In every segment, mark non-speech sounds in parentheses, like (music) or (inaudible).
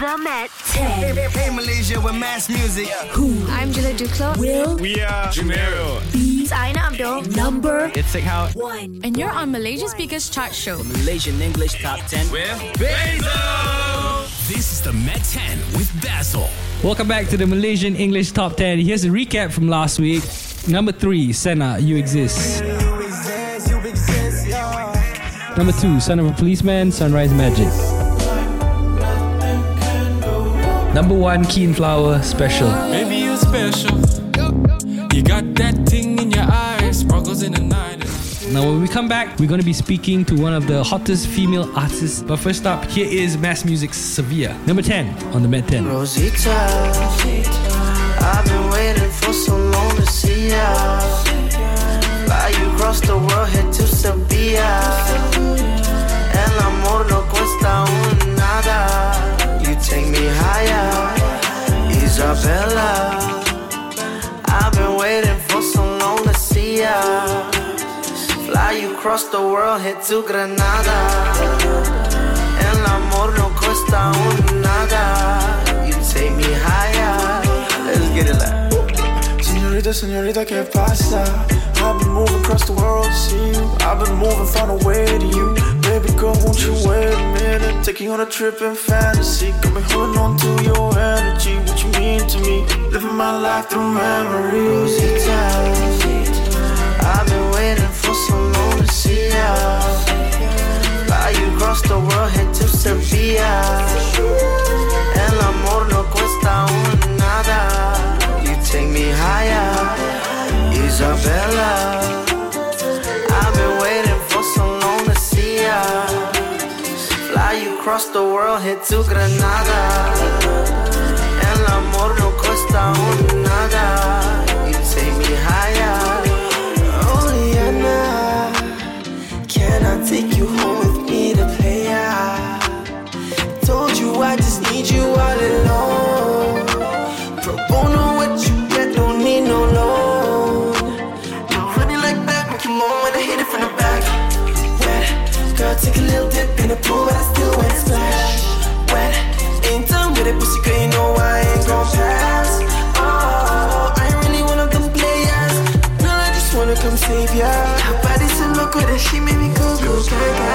The Met 10. Hey, hey, Malaysia with mass music. Who? I'm Julia Duclos. Will We are Jumero. be Aina Abdul. Number It's like how one. And you're on Malaysia biggest Chart Show. Malaysian English Top 10. with Basil. This is the Met 10 with Basil. Welcome back to the Malaysian English Top 10. Here's a recap from last week. Number 3, Senna, You Exist. Number 2, Son of a Policeman, Sunrise Magic. Number 1, Keen Flower, Special. Baby, you special. You got that thing in your eyes, sparkles in the night. Now, when we come back, we're going to be speaking to one of the hottest female artists. But first up, here is Mass Music's Sevilla. Number 10 on the Met 10. Rosita, I've been waiting for so long to see ya. Fly you across the world, head to Sevilla. El amor no cuesta un Isabella. I've been waiting for so long to see ya. Fly you across the world, head to Granada. El amor no cuesta un nada. You take me higher. Let's get it like. Senorita, senorita, ¿qué pasa? I've been moving across the world to see you. I've been moving far away to you. Baby girl, won't you wait a minute? Taking on a trip in fantasy. Got holding on to your energy. What you mean to me? Living my life through memories. I've been waiting for so long to see ya. Fly you across the world, head to Sevilla. Isabella. I've been waiting for so long to see ya. Fly you across the world, head to Granada. El amor no cuesta un nada. You take me higher. Juliana, can I take you home with me to play? I told you I just need you all take a little dip in the pool, but I still wet splash. Wet, ain't done with it, pussy, girl, you know I ain't gon' pass. Oh, I ain't really one of them players. Girl, I just wanna come save ya. Her body's so loco that she made me go go gaga.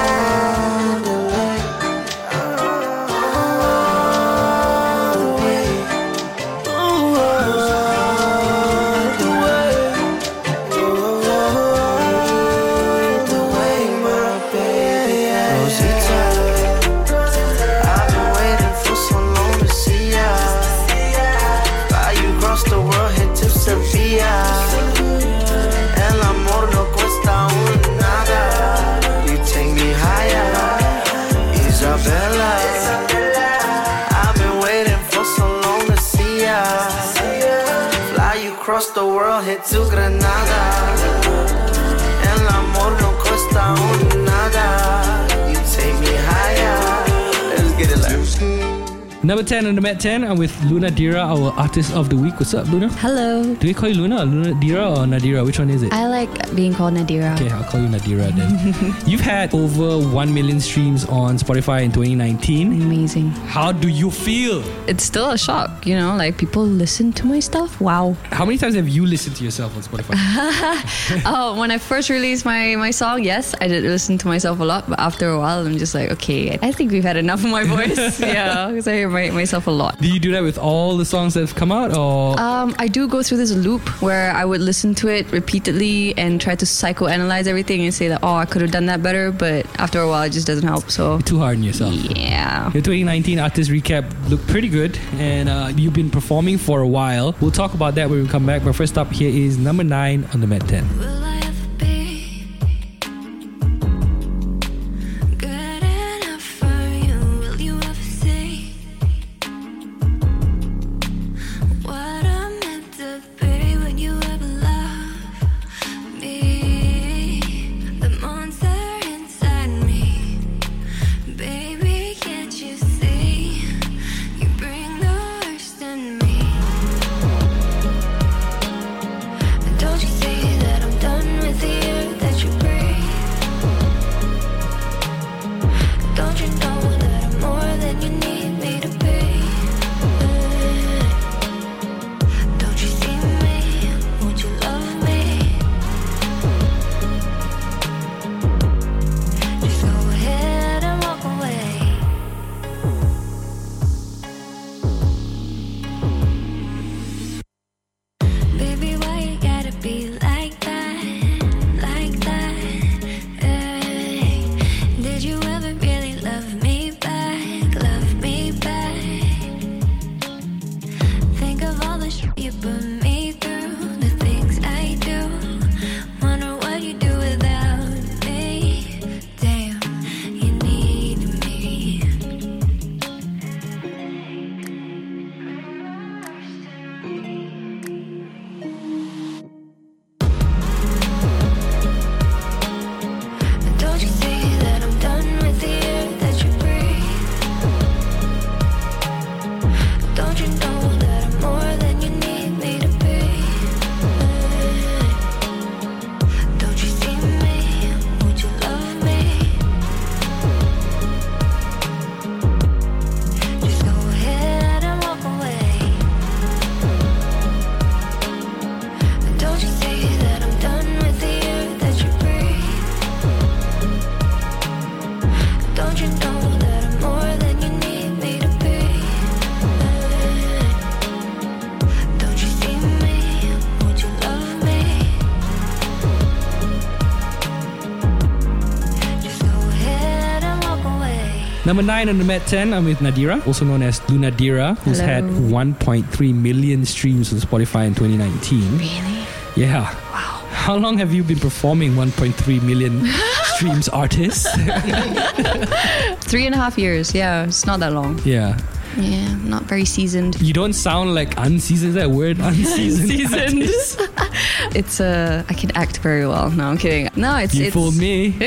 Head to Granada. El amor no cuesta un Number 10 on the Met 10, I'm with Lunadira, our artist of the week. What's up, Luna? Hello. Do we call you Luna or Luna Dira or Nadira? Which one is it? I like being called Nadira. Okay, I'll call you Nadira then. (laughs) You've had over 1 million streams on Spotify in 2019. Amazing. How do you feel? It's still a shock, you know, like people listen to my stuff. Wow. How many times have you listened to yourself on Spotify? (laughs) oh, when I first released my, my song, yes, I did listen to myself a lot. But after a while, I'm just like, okay, I think we've had enough of my voice. (laughs) yeah, because I hear my, myself a lot. do you do that with all the songs that have come out or Um, I do go through this loop where I would listen to it repeatedly and try to psychoanalyze everything and say that, oh, I could have done that better. But after a while, it just doesn't help. So, too hard on yourself? yeah. Your 2019 artist recap looked pretty good, and uh, you've been performing for a while. We'll talk about that when we come back. But first up, here is number nine on the Met 10. Number nine on the Met 10, I'm with Nadira, also known as Lunadira, who's Hello. had 1.3 million streams on Spotify in 2019. Really? Yeah. Wow. How long have you been performing 1.3 million (laughs) streams artists? (laughs) Three and a half years. Yeah, it's not that long. yeah. Yeah, not very seasoned. You don't sound like unseasoned. Is that word? (laughs) Unseasoned. Seasoned. It's uh, I can act very well. No, I'm kidding. No, it's You it's, fooled me. (laughs)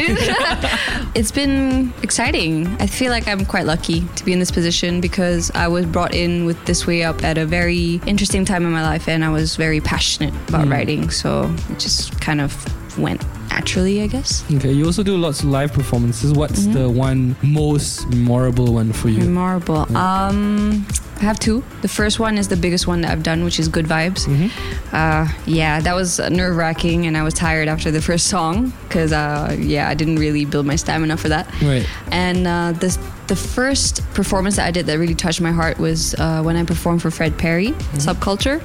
it's been exciting. I feel like I'm quite lucky to be in this position because I was brought in with this way up at a very interesting time in my life, and I was very passionate about writing. So it just kind of went naturally, I guess. Okay, you also do lots of live performances. What's Mm-hmm. the one most memorable one for you? Memorable. Um, I have two. The first one is the biggest one that I've done, which is Good Vibes. Uh, yeah, that was nerve wracking, and I was tired after the first song because, uh, yeah, I didn't really build my stamina for that. Right. And uh, the the first performance that I did that really touched my heart was uh, when I performed for Fred Perry, Subculture.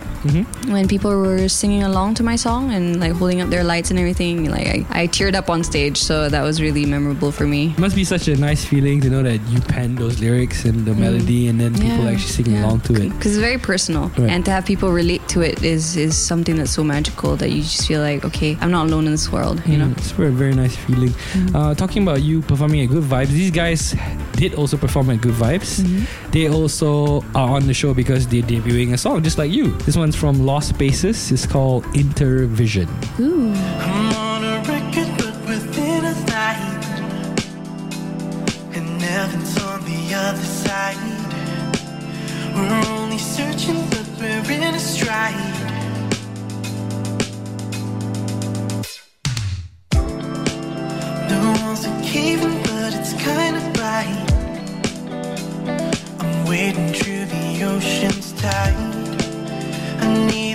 When people were singing along to my song and like holding up their lights and everything, like I, I teared up on stage. So that was really memorable for me. It Must be such a nice feeling to know that you penned those lyrics and the melody, and then people Yeah, actually singing yeah. along to it. because it's very personal Right. and to have people relate to it is is something that's so magical that you just feel like okay i'm not alone in this world you know Mm, it's a very nice feeling. Uh, talking about you performing at Good Vibes, these guys did also perform at Good Vibes. Mm-hmm. They also are on the show because they're debuting a song just like you. This one's from Lost Spaces. It's called Intervision. I'm on a record, but within a night. And heaven's on the other side. We're only searching, but we're in a stride. The walls are caving, but it's kinda bright. I'm wading through the ocean's tide. I need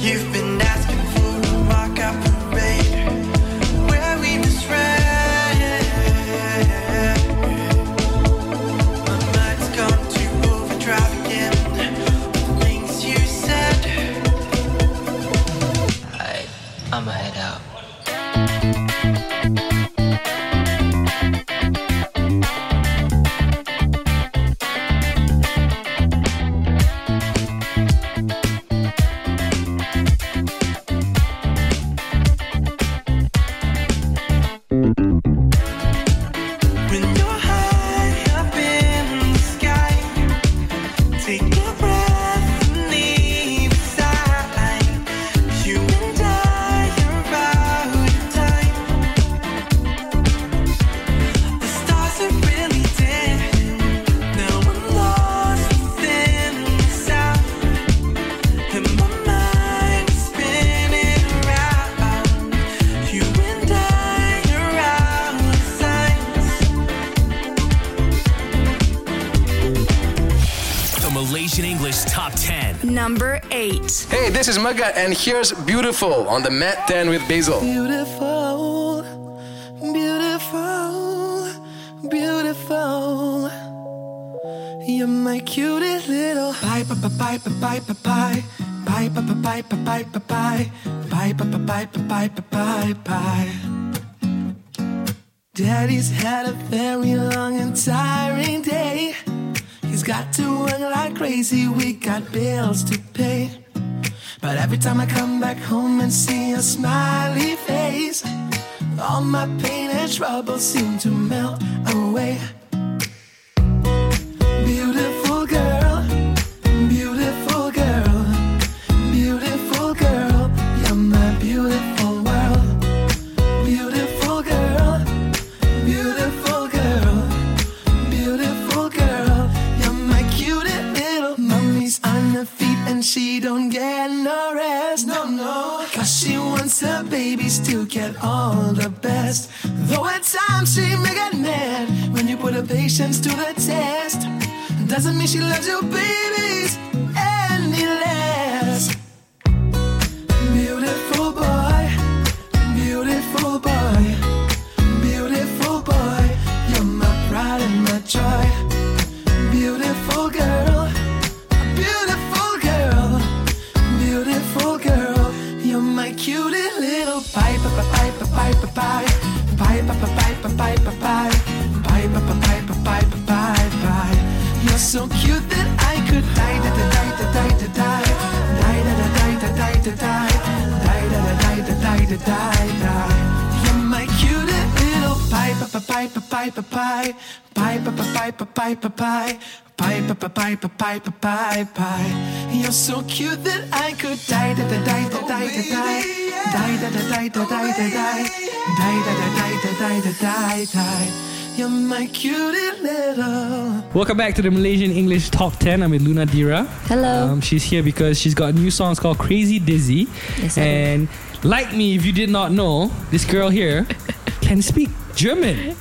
You've been English Top 10. Number 8. Hey, this is Maga, and here's Beautiful on the Met 10 with Basil. Beautiful, beautiful, beautiful. You're my cutest little. Bye, bye, bye, bye, bye, bye, bye. Bye, bye, bye, bye, bye, bye, bye, bye. Daddy's had a very long and tiring day. He's got to work like crazy. We got bills to pay. But every time I come back home and see a smiley face, all my pain and trouble seem to melt away. Wants still get all the best. Though at times she may get mad when you put her patience to the test. Doesn't mean she loves your babies any less. Beautiful boy, beautiful boy, beautiful boy, you're my pride and my joy. Pie pie pie. pie pie pie pie pie pie. You're so cute that I could die, da da die, da oh, die, da die, die, da da die, da die, da die, oh, die, da da die, da die, da die, die. You're my cutie little. Welcome back to the Malaysian English Top 10. I'm with Lunadira. Hello. Um, she's here because she's got a new songs called Crazy Dizzy. Yes, and like me, if you did not know, this girl here (laughs) can speak German.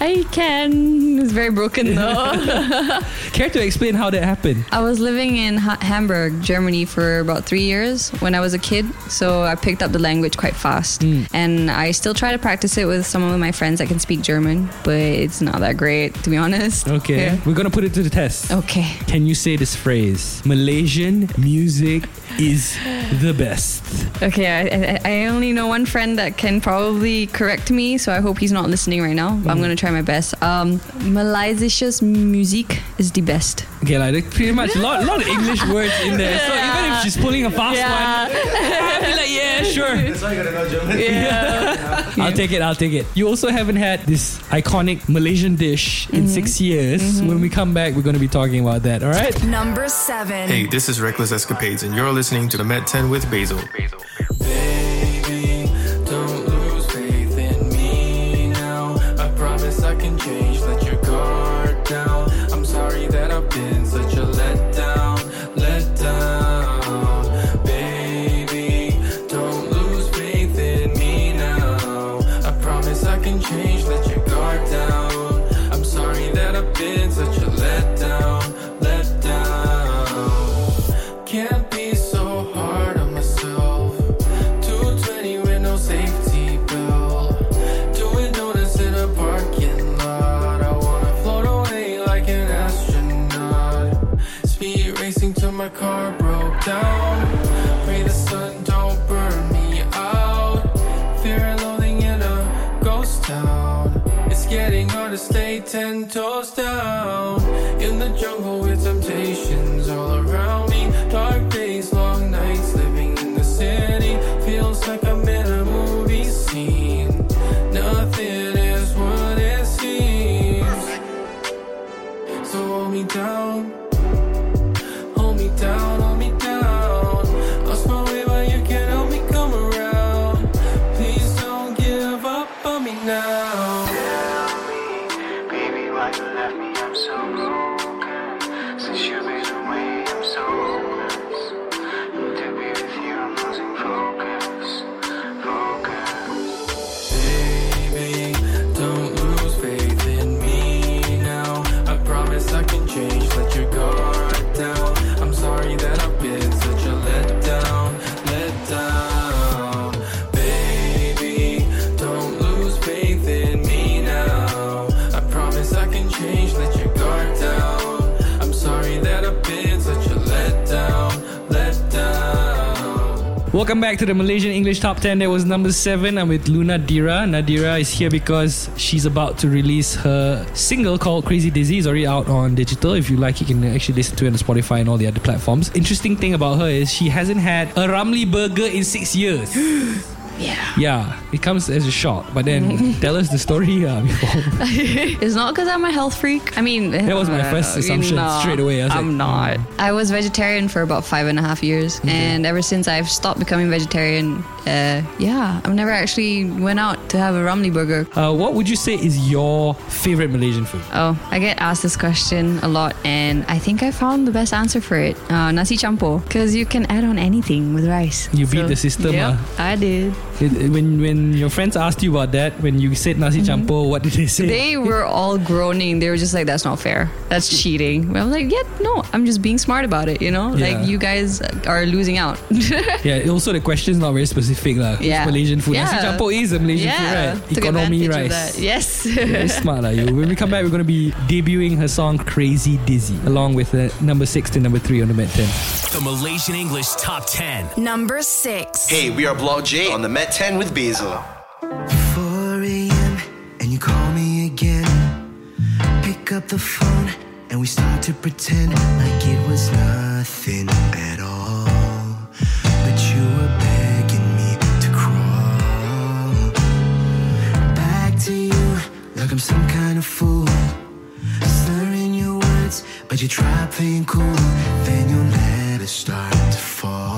I can. It's very broken though. (laughs) Care to explain how that happened? I was living in ha- Hamburg, Germany for about three years when I was a kid, so I picked up the language quite fast. Hmm. And I still try to practice it with some of my friends that can speak German, but it's not that great, to be honest. Okay, Yeah. we're gonna put it to the test. Okay. Can you say this phrase? Malaysian music is the best. Okay, I, I, I only know one friend that can probably correct me, so I hope he's not listening right now. But I'm mm. gonna try my best. Um, Malaysia's music is the best. Okay, like pretty much a lot, lot of English (laughs) words in there. So even if she's pulling a fast Yeah. one, I'll be like, yeah, sure. That's why you gotta know German. (laughs) Yeah. I'll take it. I'll take it. You also haven't had this iconic Malaysian dish in mm-hmm. six years. Mm-hmm. When we come back, we're going to be talking about that. All right. Number 7. Hey, this is Reckless Escapades, and you're listening to the Met 10 with Basil. Baby, back to the Malaysian English Top 10. That was number 7. I'm with Lunadira. Nadira is here because she's about to release her single called Crazy. It's already out on digital. If you like, you can actually listen to it on Spotify and all the other platforms. Interesting thing about her is she hasn't had a Ramly burger in six years. (gasps) (laughs) Yeah. Yeah, it comes as a shock. But then (laughs) tell us the story uh, before. (laughs) it's not because I'm a health freak. I mean, That was my first uh, assumption no, straight away. I was I'm like, not. I was vegetarian for about five and a half years, and ever since I've stopped becoming vegetarian, uh, yeah, I've never actually went out to have a Ramly burger. Uh, what would you say is your favorite Malaysian food? Oh, I get asked this question a lot, and I think I found the best answer for it: uh, nasi campur, because you can add on anything with rice. You beat the system, Yeah, ah. I did. It- it- when when your friends asked you about that, when you said nasi campur, what did they say? They were all groaning. They were just like, "That's not fair. That's (laughs) cheating." I was like, "Yeah, no. I'm just being smart about it. You know, Yeah. like you guys are losing out." (laughs) yeah. Also, the question is not very specific, lah. It's Malaysian food. Nasi Yeah. campur is a Malaysian yeah, food, right? took Economy rice. that. Yes. (laughs) Very smart, lah. You. When we come back, we're going to be debuting her song "Crazy Dizzy" along with uh, number six to number three on the Met Ten. The Malaysian English Top 10. Number 6. Hey, we are Block J on the Met 10 with Basil. 4 a.m. and you call me again. Pick up the phone and we start to pretend like it was nothing at all. But you were begging me to crawl back to you like I'm some kind of fool. Slurring your words, but you try playing cool. Then your letters start to fall.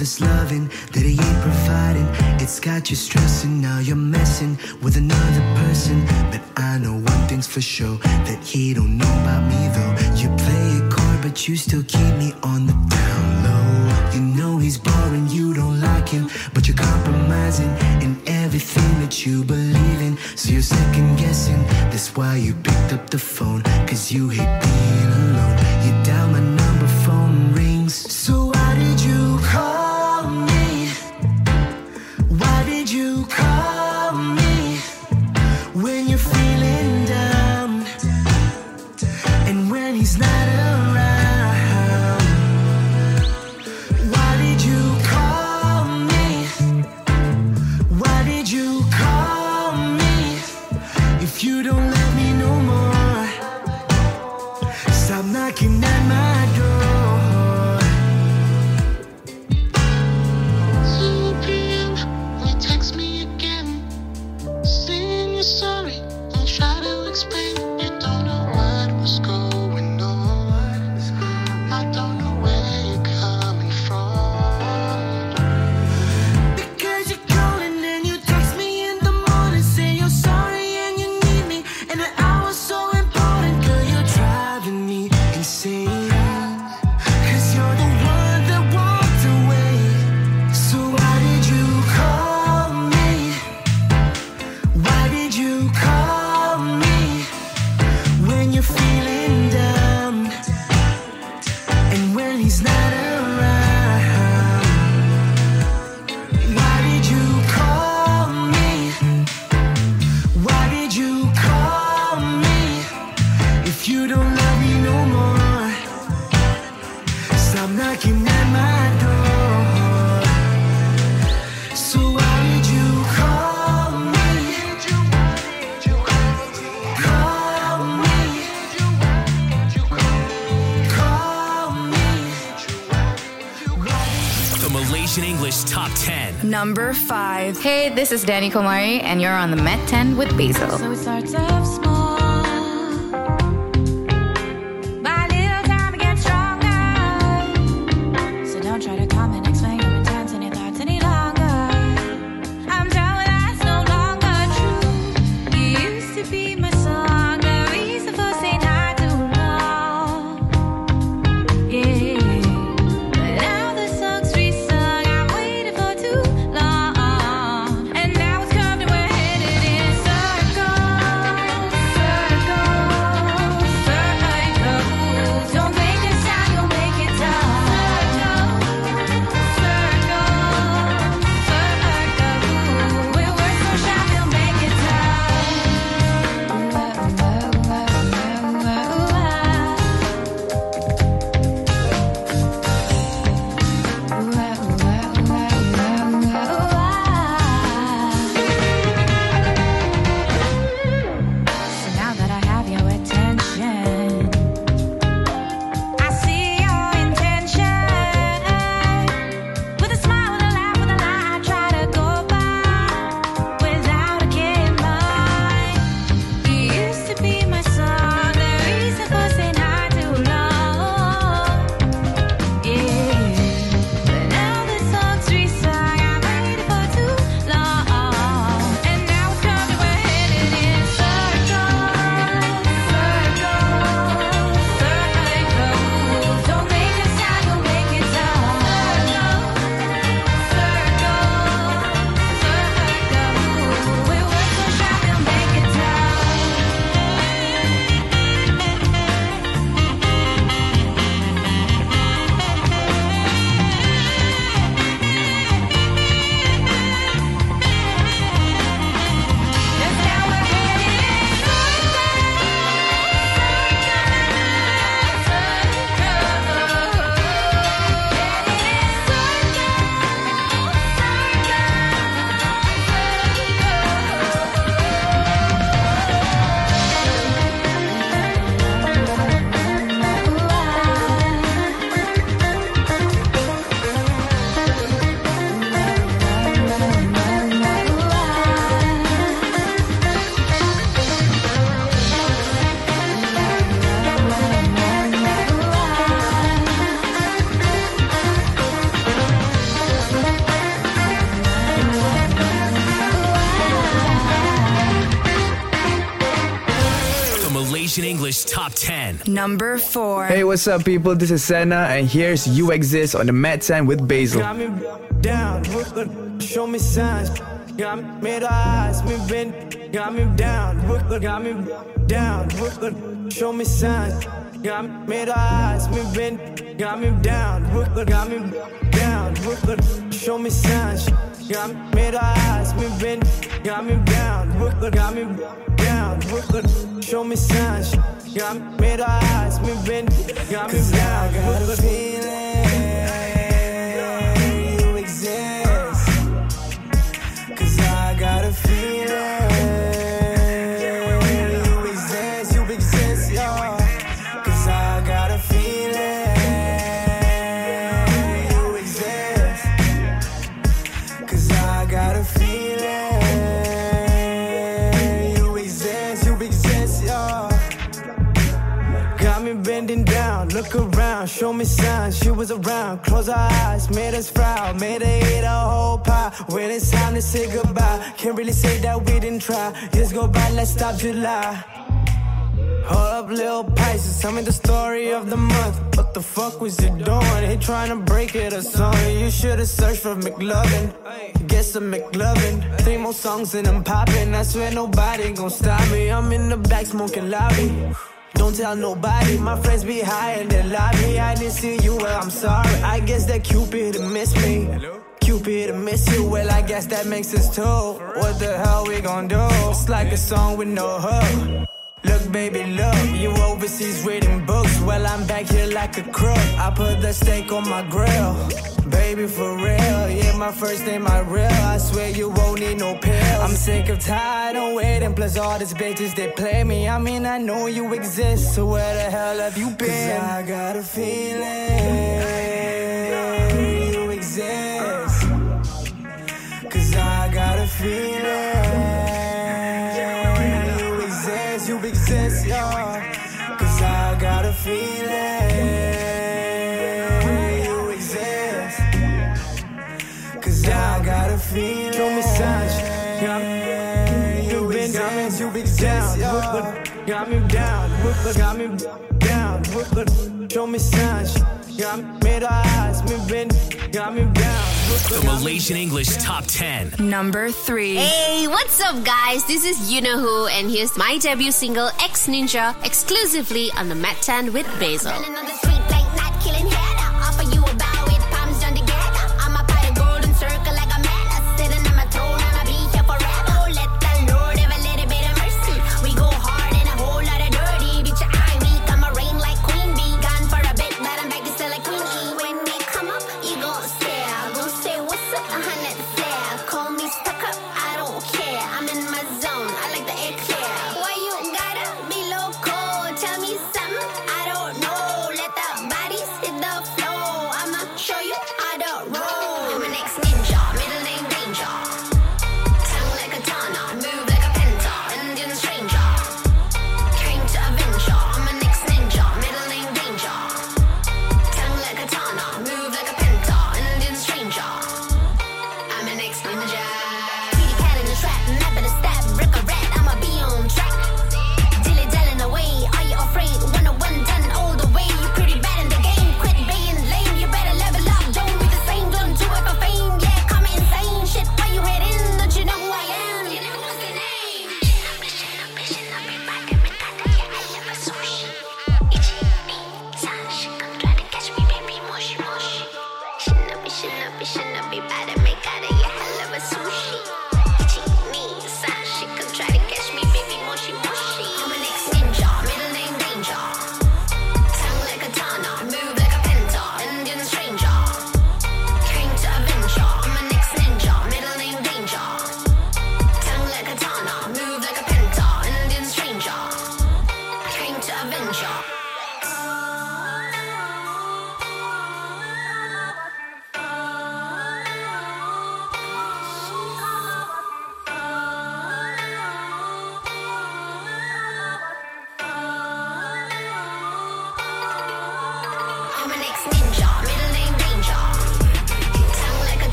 This loving that he ain't providing. It's got you stressing, now you're messing with another person. But I know one thing's for sure that he don't know about me though. You play it coy, but you still keep me on the down low. You know he's boring, you don't like him, but you're compromising in everything that you believe in. So you're second guessing. That's why you picked up the phone, cause you hate being alone. When you're Number 5. Hey, this is Danny Komari, and you're on the Met 10 with Basil. So Number 4. Hey, what's up, people? This is Senna, and here's You Exist on the Met 10 with Basil. Got me down, look, look, show me signs. Got me made eyes, me bend, got me down, look, look, got me down, look, look, show me signs. Got me made eyes, me bend, got me down, got me down, show me signs. Got me made eyes, me bend, got me down, got me down, show me signs. Got me made eyes, me bend, got me down, got a feeling you exist. Cause I got a feeling show me signs. She was around, close our eyes, made us proud, made her eat a whole pie. When it's time to say goodbye, can't really say that we didn't try. Years go by, let's stop July. Hold up, little Pisces, tell me the story of the month. What the fuck was you doing? He trying to break it or something. You should've searched for McLovin. Get some McLovin. Three more songs and I'm popping. I swear nobody gon' stop me. I'm in the back smoking loudly. Don't tell nobody, my friends be high in the lobby. I didn't see you, well, I'm sorry. I guess that Cupid missed me. Cupid miss you, well, I guess that makes us two. What the hell we gon' do? It's like a song with no hook. Look, baby, look, you overseas reading books. Well, I'm back here like a crook. I put the steak on my grill. Baby, for real, yeah, my first name, my real. I swear you won't need no pills. I'm sick of tired of waiting, plus all these bitches, they play me. I mean, I know you exist, so where the hell have you been? Cause I got a feeling you exist. Cause I got a feeling feeling. Show me signs. Yeah, you been down, you exist, yo. Got me down, got me down, show me signs. Got me made eyes, me bend, got me down. The Malaysian English Top 10. Number 3. Hey, what's up, guys? This is You Know Who, and here's my debut single, Ex Ninja, exclusively on the Met 10 with Basil.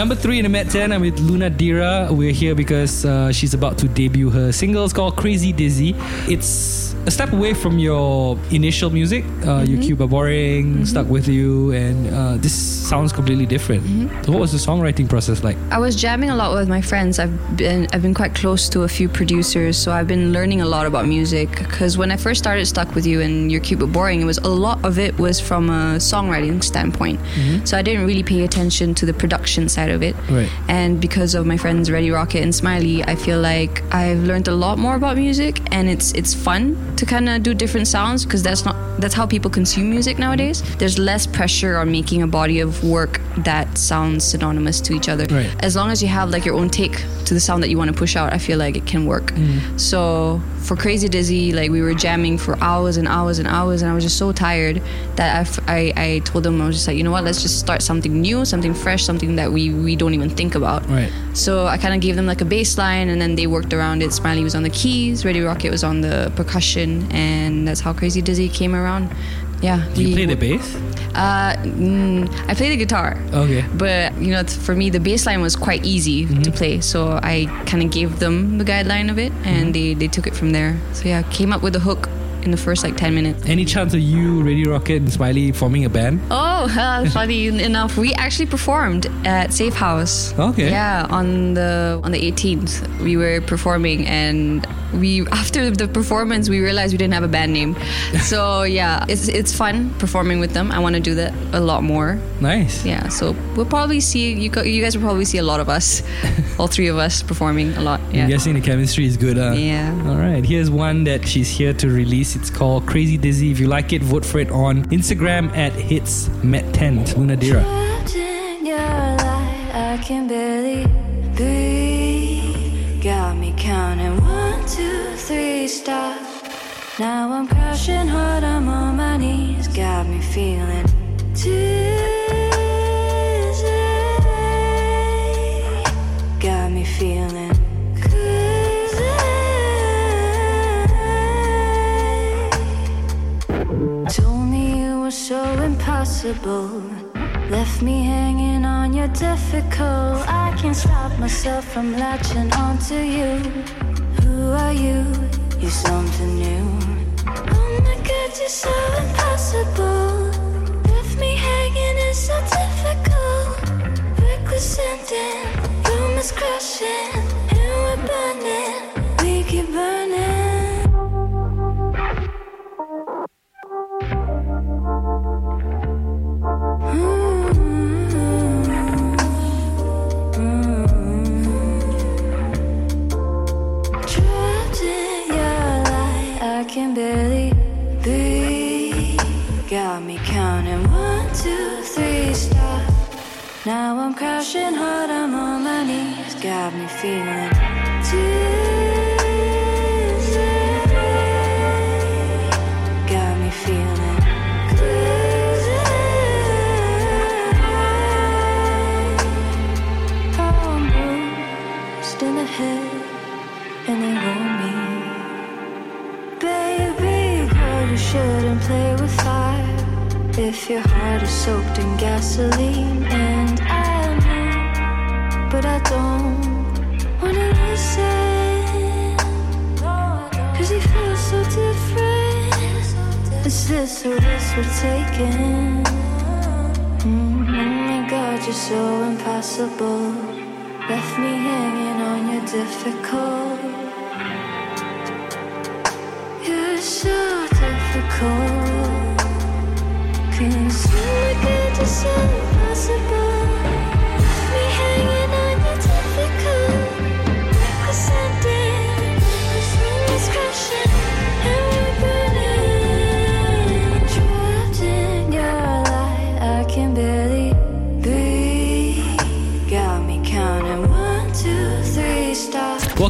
Number three in the Met 10, I'm with Lunadira. We're here because uh, she's about to debut her single. It's called Crazy Dizzy. It's a step away from your initial music. Uh, You're Cute but Boring, Stuck With You, and uh, this sounds completely different. So, what was the songwriting process like? I was jamming a lot with my friends. I've been I've been quite close to a few producers, so I've been learning a lot about music. Because when I first started Stuck with You and You're Cute but Boring, it was a lot of it was from a songwriting standpoint. Mhm. So I didn't really pay attention to the production side of it. Right. And because of my friends Ready Rocket and Smiley, I feel like I've learned a lot more about music, and it's it's fun to kind of do different sounds because that's not that's how people consume music nowadays. There's less pressure on making a body of work that sounds synonymous to each other. Right. As long as you have like your own take to the sound that you want to push out, I feel like it can work. Mm. So for Crazy Dizzy, like we were jamming for hours and hours and hours, and I was just so tired that I, f- I, I told them I was just like, you know what, let's just start something new, something fresh, something that we we don't even think about. Right. So I kind of gave them like a bass line, and then they worked around it. Smiley was on the keys, Ready Rocket was on the percussion, and that's how Crazy Dizzy came around. Yeah. Do you play the bass? Uh, mm, I play the guitar. Okay. But you know, for me, the bass line was quite easy to play, so I kind of gave them the guideline of it, and they they took it from there. So yeah, came up with the hook in the first like ten minutes. Any chance of you, Ready Rocket, and Smiley forming a band? Oh, (laughs) uh, funny enough, we actually performed at Safe House. Okay. Yeah, on the on the 18th, we were performing, and we (laughs) after the performance, we realized we didn't have a band name. (laughs) So yeah, it's it's fun performing with them. I want to do that a lot more. Nice. Yeah, so we'll probably see you. You guys will probably see a lot of us, all three of us performing a lot. Yeah. I'm guessing the chemistry is good. Huh? Yeah. All right. Here's one that she's here to release. It's called Crazy Dizzy. If you like it, vote for it on Instagram at HITZ met10. Lunadira. your light, I can barely breathe. Got me counting one, two, three, stop. Now I'm crashing hard, I'm on my knees. Got me feeling dizzy. Impossible. Left me hanging on your difficult. I can't stop myself from latching onto you. Who are you? You're something new. Oh my god, you're so impossible. Left me hanging, it's so difficult. Reckless ending, is crashing, and we're burning. We keep burning. Two, three. Now I'm crashing hard, I'm on my knees. Got me feeling dizzy. If your heart is soaked in gasoline, and I know, but I don't wanna listen. Cause you feel so different. Is this a risk we're taking? Mm, oh my god, you're so impossible. Left me hanging on your difficult. Impossible?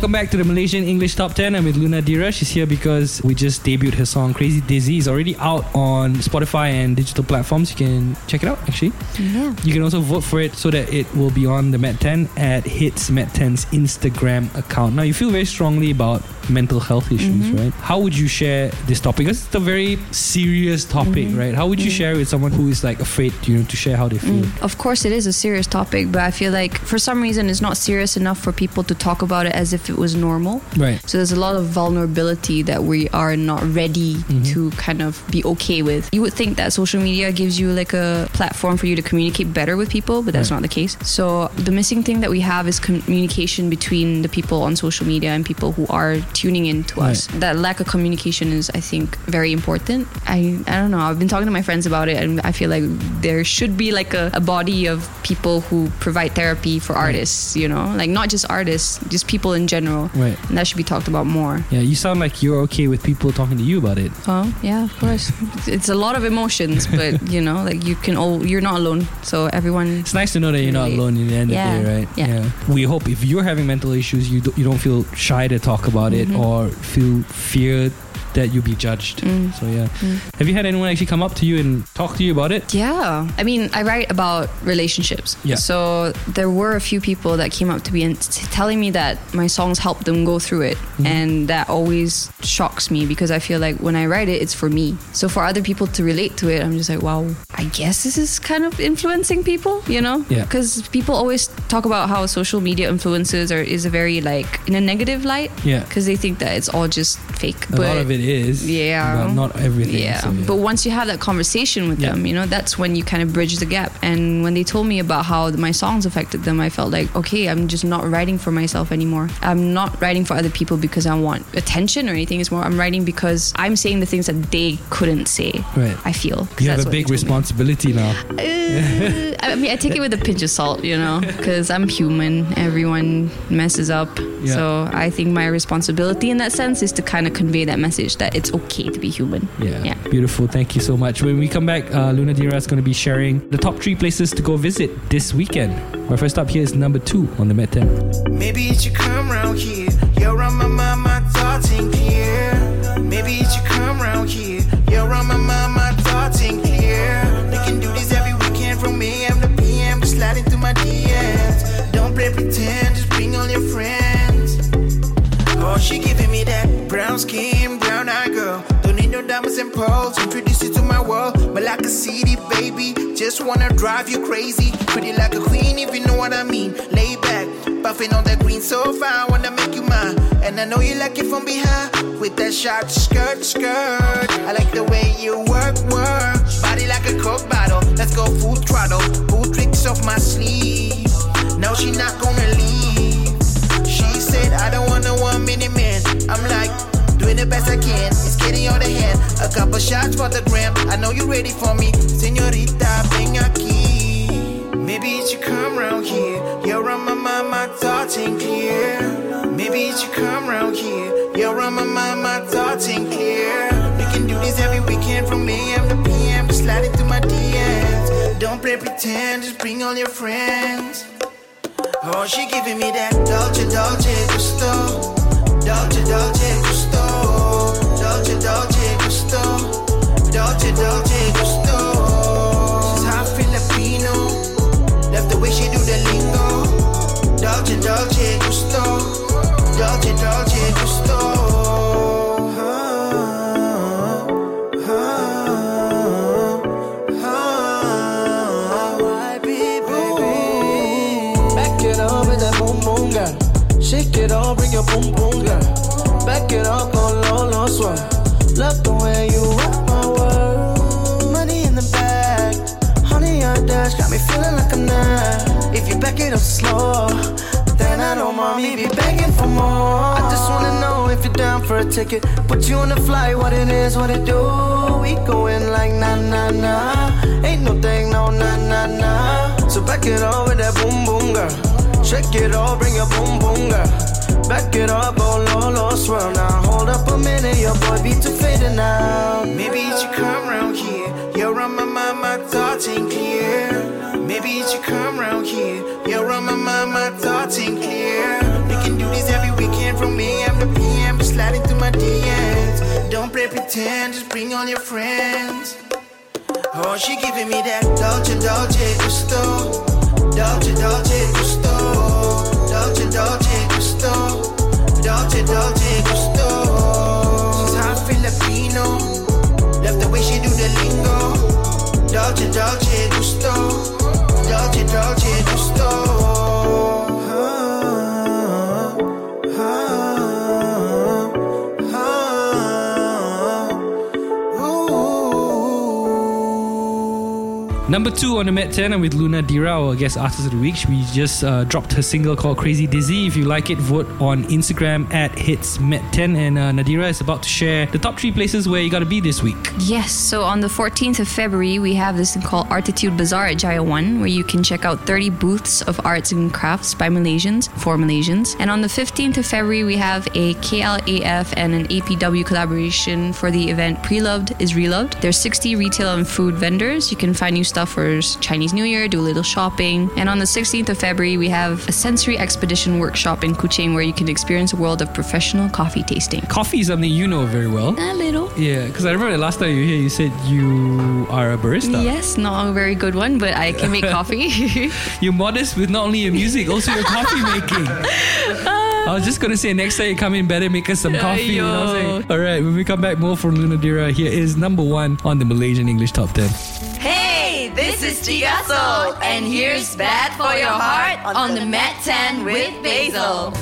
Welcome back to the Malaysian English Top 10. I'm with Lunadira. She's here because we just debuted her song Crazy Dizzy. It's already out on Spotify and digital platforms. You can check it out actually. Yeah. You can also vote for it so that it will be on the Met 10 at HITZ Met 10's Instagram account. Now, you feel very strongly about mental health issues, Mhm. right? How would you share this topic? Because it's a very serious topic, Mhm. right? How would you Mhm. share with someone who is like afraid, you know, to share how they feel? Mm. Of course, it is a serious topic, but I feel like for some reason it's not serious enough for people to talk about it as if it was normal. Right. So there's a lot of vulnerability that we are not ready Mhm. to kind of be okay with. You would think that social media gives you like a platform for you to communicate better with people, but that's Right. not the case. So the missing thing that we have is communication between the people on social media and people who are tuning in to us. That lack of communication is, I think, very important. I I don't know. I've been talking to my friends about it, and I feel like there should be like a, a body of people who provide therapy for artists. You know, like not just artists, just people in general. Right. And that should be talked about more. Yeah, you sound like you're okay with people talking to you about it. Oh yeah, of course. (laughs) it's a lot of emotions, but (laughs) you know, like you can all you're not alone. So everyone. It's nice to know that you're not alone in the end Yeah, of the day, right? yeah. We hope if you're having mental issues, you, do, you don't feel shy to talk about it Mhm. or feel fear that you'll be judged. Mm. So, yeah. Mm. Have you had anyone actually come up to you and talk to you about it? Yeah. I mean, I write about relationships. Yeah. So there were a few people that came up to me and t- telling me that my songs helped them go through it. Mm-hmm. And that always shocks me because I feel like when I write it, it's for me. So for other people to relate to it, I'm just like, wow, I guess this is kind of influencing people, you know? Yeah. Because people always talk about how social media influences or is a very like in a negative light. Yeah. Because they think that it's all just fake. A lot of it is. Yeah. But not everything. Yeah. so, But once you have that conversation with Yeah. them, you know, that's when you kind of bridge the gap. And when they told me about how my songs affected them, I felt like, okay, I'm just not writing for myself anymore. I'm not writing for other people because I want attention or anything. It's more, I'm writing because I'm saying the things that they couldn't say. Right. I feel. you have a big told me. responsibility now. Uh, I mean, I take it with a pinch of salt, you know, because I'm human. Everyone messes up. Yeah. So I think my responsibility in that sense is to kind of convey that message that it's okay to be human. Yeah. Yeah. Beautiful. Thank you so much. When we come back, uh, Lunadira is going to be sharing the top three places to go visit this weekend. My first stop here is number two on the Met 10. Maybe it should come round here. You're on my mind, my thoughts ain't clear. Maybe it should come round here. You're on my mind, my thoughts ain't clear. They can do this every weekend from AM to PM. Just slide into my DMs. Don't play pretend, just bring all your friends. Oh, she giving me that brown skin, brown eye girl. Don't need no diamonds and pearls. Introduce you to my world, but like a CD, baby. Just wanna drive you crazy. Pretty like a queen, if you know what I mean. Lay back, buffing on that green sofa. I wanna make you mine, and I know you like it from behind with that short skirt, skirt. I like the way you work, work. Body like a coke bottle. Let's go full throttle. Pull tricks off my sleeve. No, she not gonna leave. Best I can. It's getting out of hand. A couple shots for the gram. I know you're ready for me. Senorita, ven aquí. Maybe it should come round here. You're on my mind, my thoughts ain't clear. Maybe it should come round here. You're on my mind, my thoughts ain't clear. We can do this every weekend from AM to PM. Just slide into my DMs. Don't play pretend, just bring all your friends. Oh, she giving me that Dolce, Dolce, Gusto. Dolce, Dolce. Dolce, Dolce, Gusto. Dolce, Dolce, Gusto. She's half Filipino. Love the way she do the lingo. Dolce, Dolce, Gusto. Dolce, Dolce, Gusto. Back it up slow, then I don't mind me be begging for more. I just wanna know if you're down for a ticket. Put you on the flight, what it is, what it do. We going like na na na. Ain't no thing, no nah nah nah. So back it up with that boom boom girl. Shake it all, bring your boom boom girl. Back it up, oh, go low, low, swirl now. Hold up a minute, your boy be too faded now. Maybe it should come round here. You're on my mind, my thoughts ain't clear. Maybe it should come round here. You're on my mind, my thoughts ain't clear. We can do this every weekend from A. M. to P. M. Just slide into my DMs. Don't play pretend, just bring all your friends. Oh, she giving me that Dolce, Dolce, Gusto. Dolce, Dolce, Gusto. Dolce, Dolce, Gusto. Dolce, Dolce, Gusto. She's half Filipino. Love the way she do the lingo. Dolce, Dolce, Gusto. Dolce, Dolce, Gusto. Number two on the Met 10, I'm with Lunadira, our guest artist of the week. We just uh, dropped her single called Crazy Dizzy. If you like it, vote on Instagram at HitsMet10. And uh, Nadira is about to share the top three places where you got to be this week. Yes, so on the 14th of February, we have this thing called Artitude Bazaar at Jaya 1, where you can check out 30 booths of arts and crafts by Malaysians, for Malaysians. And on the 15th of February, we have a KLAF and an APW collaboration for the event Pre Loved is Reloved. There's 60 retail and food vendors. You can find new stuff for Chinese New Year, do a little shopping. And on the 16th of February, we have a sensory expedition workshop in Kuching where you can experience a world of professional coffee tasting. Coffee is something you know very well. A little. Yeah, because I remember the last time you were here, you said you are a barista. Yes, not a very good one, but I can make (laughs) coffee. (laughs) You're modest with not only your music, also your coffee making. (laughs) I was just gonna say next time you come in, better make us some coffee. You know what I'm saying? All right, when we come back, more from Lunadira. Here is number one on the Malaysian English Top 10. Hey, this is Tiasso, and here's Bad for Your Heart on the Met 10 with Basil.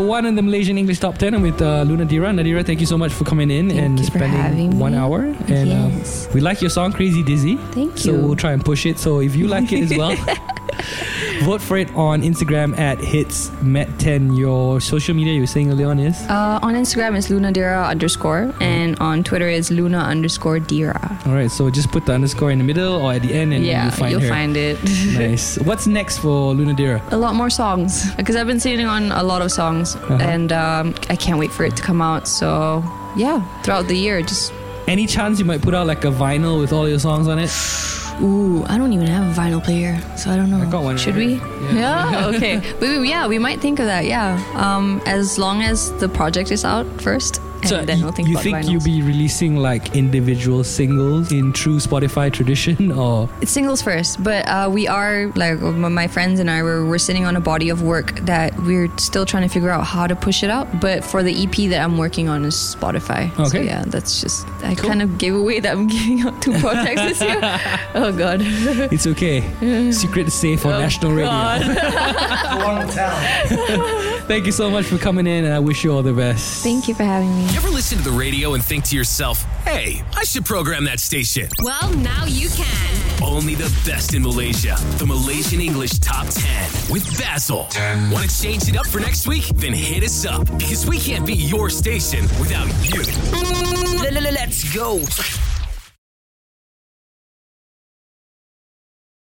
Number one in the Malaysian English Top 10 and with uh, Lunadira. Nadira, thank you so much for coming in and you spending one hour. And Yes. uh, we like your song Crazy Dizzy. Thank you. So we'll try and push it. So if you like it as well, (laughs) vote for it on Instagram at HITZ met 10. Your social media you were saying earlier on is? Uh, on Instagram is lunadira underscore, and on Twitter is luna underscore dira. All right, so just put the underscore in the middle or at the end and yeah, you'll find you'll her. find it. (laughs) (laughs) nice. What's next for Lunadira? a lot more songs because I've been sitting on a lot of songs, Uh-huh. and um, I can't wait for it to come out. So yeah, throughout the year, just Any chance you might put out like a vinyl with all your songs on it? (sighs) (sighs) (sighs) ooh, I don't even have a vinyl player, so I don't know. I got one Should we? (laughs) Yeah. okay. We, yeah, we might think of that. Yeah. Um, as long as the project is out first, So then we'll think you about think vinyls. you'll be releasing like individual singles in true Spotify tradition (laughs) or It's singles first, but uh, we are like my friends and I were we're sitting on a body of work that we're still trying to figure out how to push it out. But for the EP that I'm working on is Spotify. So Okay. yeah, that's just I kind of gave away that I'm (laughs) giving out two projects this year. (laughs) Oh god. it's okay. Secret safe on national radio. Thank you so much for coming in and I wish you all the best. Thank you for having me. You ever listen to the radio and think to yourself, hey, I should program that station? Well, now you can. Only the best in Malaysia. The Malaysian English Top 10 with Basil. Want to change it up for next week? Then hit us up because we can't be your station without you. Let's go.